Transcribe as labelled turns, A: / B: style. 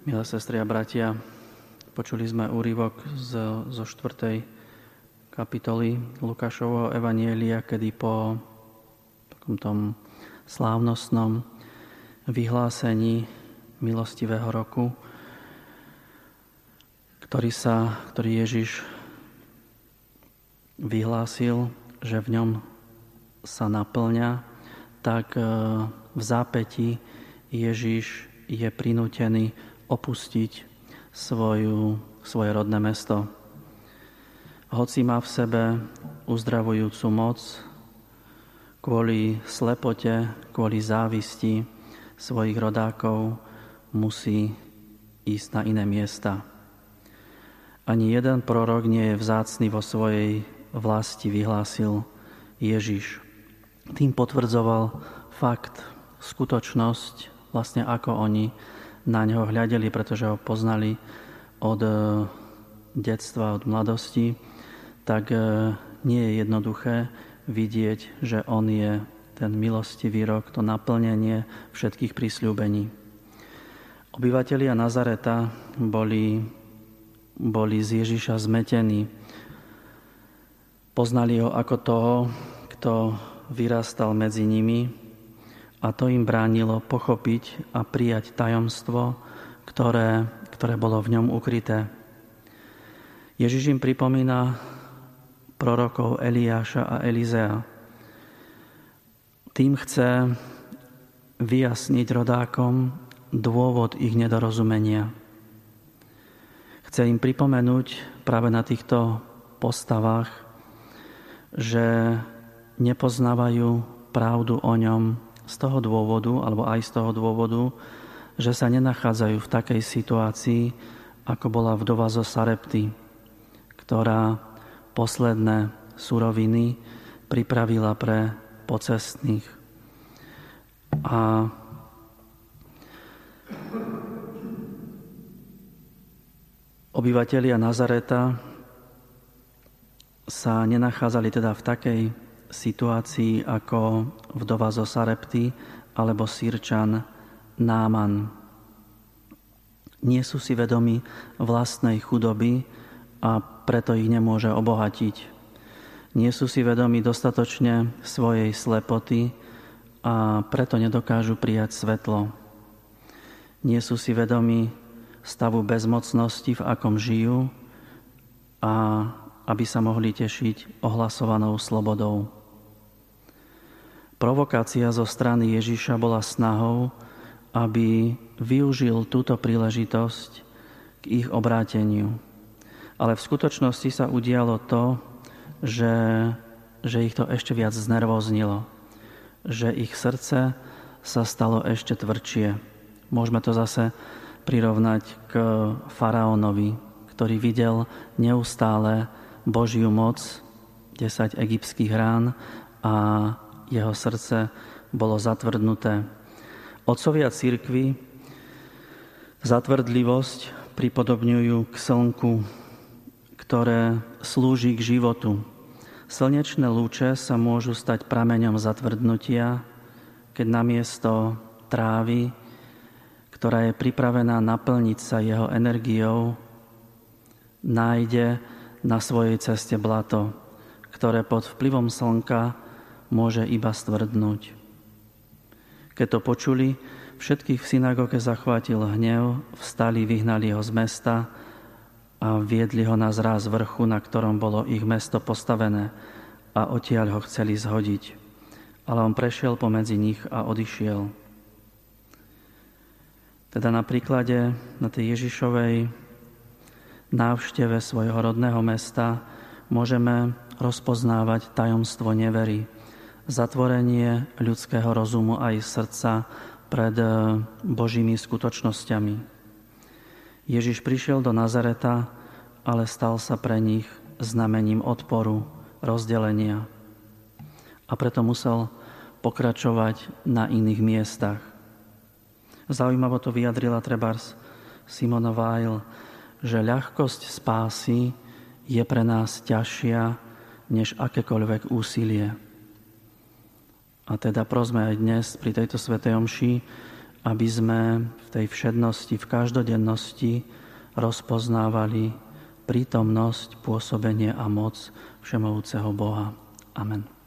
A: Milé sestry a bratia, počuli sme úryvok z, zo 4. kapitoly Lukášovho Evanielia, kedy po takom tom slávnostnom vyhlásení milostivého roku, ktorý, sa, ktorý Ježiš vyhlásil, že v ňom sa naplňa, tak e, v zápäti Ježiš je prinútený opustiť svoju, svoje rodné mesto. Hoci má v sebe uzdravujúcu moc, kvôli slepote, kvôli závisti svojich rodákov musí ísť na iné miesta. Ani jeden prorok nie je vzácný vo svojej vlasti, vyhlásil Ježiš. Tým potvrdzoval fakt, skutočnosť, vlastne ako oni na neho hľadeli, pretože ho poznali od e, detstva, od mladosti, tak e, nie je jednoduché vidieť, že on je ten milostivý rok, to naplnenie všetkých prísľúbení. Obyvatelia Nazareta boli, boli z Ježiša zmetení. Poznali ho ako toho, kto vyrastal medzi nimi, a to im bránilo pochopiť a prijať tajomstvo, ktoré, ktoré bolo v ňom ukryté. Ježiš im pripomína prorokov Eliáša a Elizea. Tým chce vyjasniť rodákom dôvod ich nedorozumenia. Chce im pripomenúť práve na týchto postavách, že nepoznávajú pravdu o ňom z toho dôvodu, alebo aj z toho dôvodu, že sa nenachádzajú v takej situácii, ako bola vdova zo Sarepty, ktorá posledné suroviny pripravila pre pocestných. A obyvatelia Nazareta sa nenachádzali teda v takej situácii ako vdova zo Sarepty alebo Sýrčan Náman. Nie sú si vedomi vlastnej chudoby a preto ich nemôže obohatiť. Nie sú si vedomi dostatočne svojej slepoty a preto nedokážu prijať svetlo. Nie sú si vedomi stavu bezmocnosti, v akom žijú a aby sa mohli tešiť ohlasovanou slobodou. Provokácia zo strany Ježiša bola snahou, aby využil túto príležitosť k ich obráteniu. Ale v skutočnosti sa udialo to, že, že ich to ešte viac znervoznilo. Že ich srdce sa stalo ešte tvrdšie. Môžeme to zase prirovnať k faraónovi, ktorý videl neustále Božiu moc, 10 egyptských rán a jeho srdce bolo zatvrdnuté. Otcovia církvy zatvrdlivosť pripodobňujú k slnku, ktoré slúži k životu. Slnečné lúče sa môžu stať prameňom zatvrdnutia, keď namiesto trávy, ktorá je pripravená naplniť sa jeho energiou, nájde na svojej ceste blato, ktoré pod vplyvom slnka môže iba stvrdnúť. Keď to počuli, všetkých v synagóge zachvátil hnev, vstali, vyhnali ho z mesta a viedli ho na zráz vrchu, na ktorom bolo ich mesto postavené a odtiaľ ho chceli zhodiť. Ale on prešiel pomedzi nich a odišiel. Teda na príklade na tej Ježišovej návšteve svojho rodného mesta môžeme rozpoznávať tajomstvo nevery, zatvorenie ľudského rozumu aj srdca pred e, Božími skutočnosťami. Ježiš prišiel do Nazareta, ale stal sa pre nich znamením odporu, rozdelenia. A preto musel pokračovať na iných miestach. Zaujímavo to vyjadrila trebárs Simona Weil, že ľahkosť spásy je pre nás ťažšia než akékoľvek úsilie. A teda prosme aj dnes pri tejto svetej omši, aby sme v tej všednosti, v každodennosti rozpoznávali prítomnosť, pôsobenie a moc Všemovúceho Boha. Amen.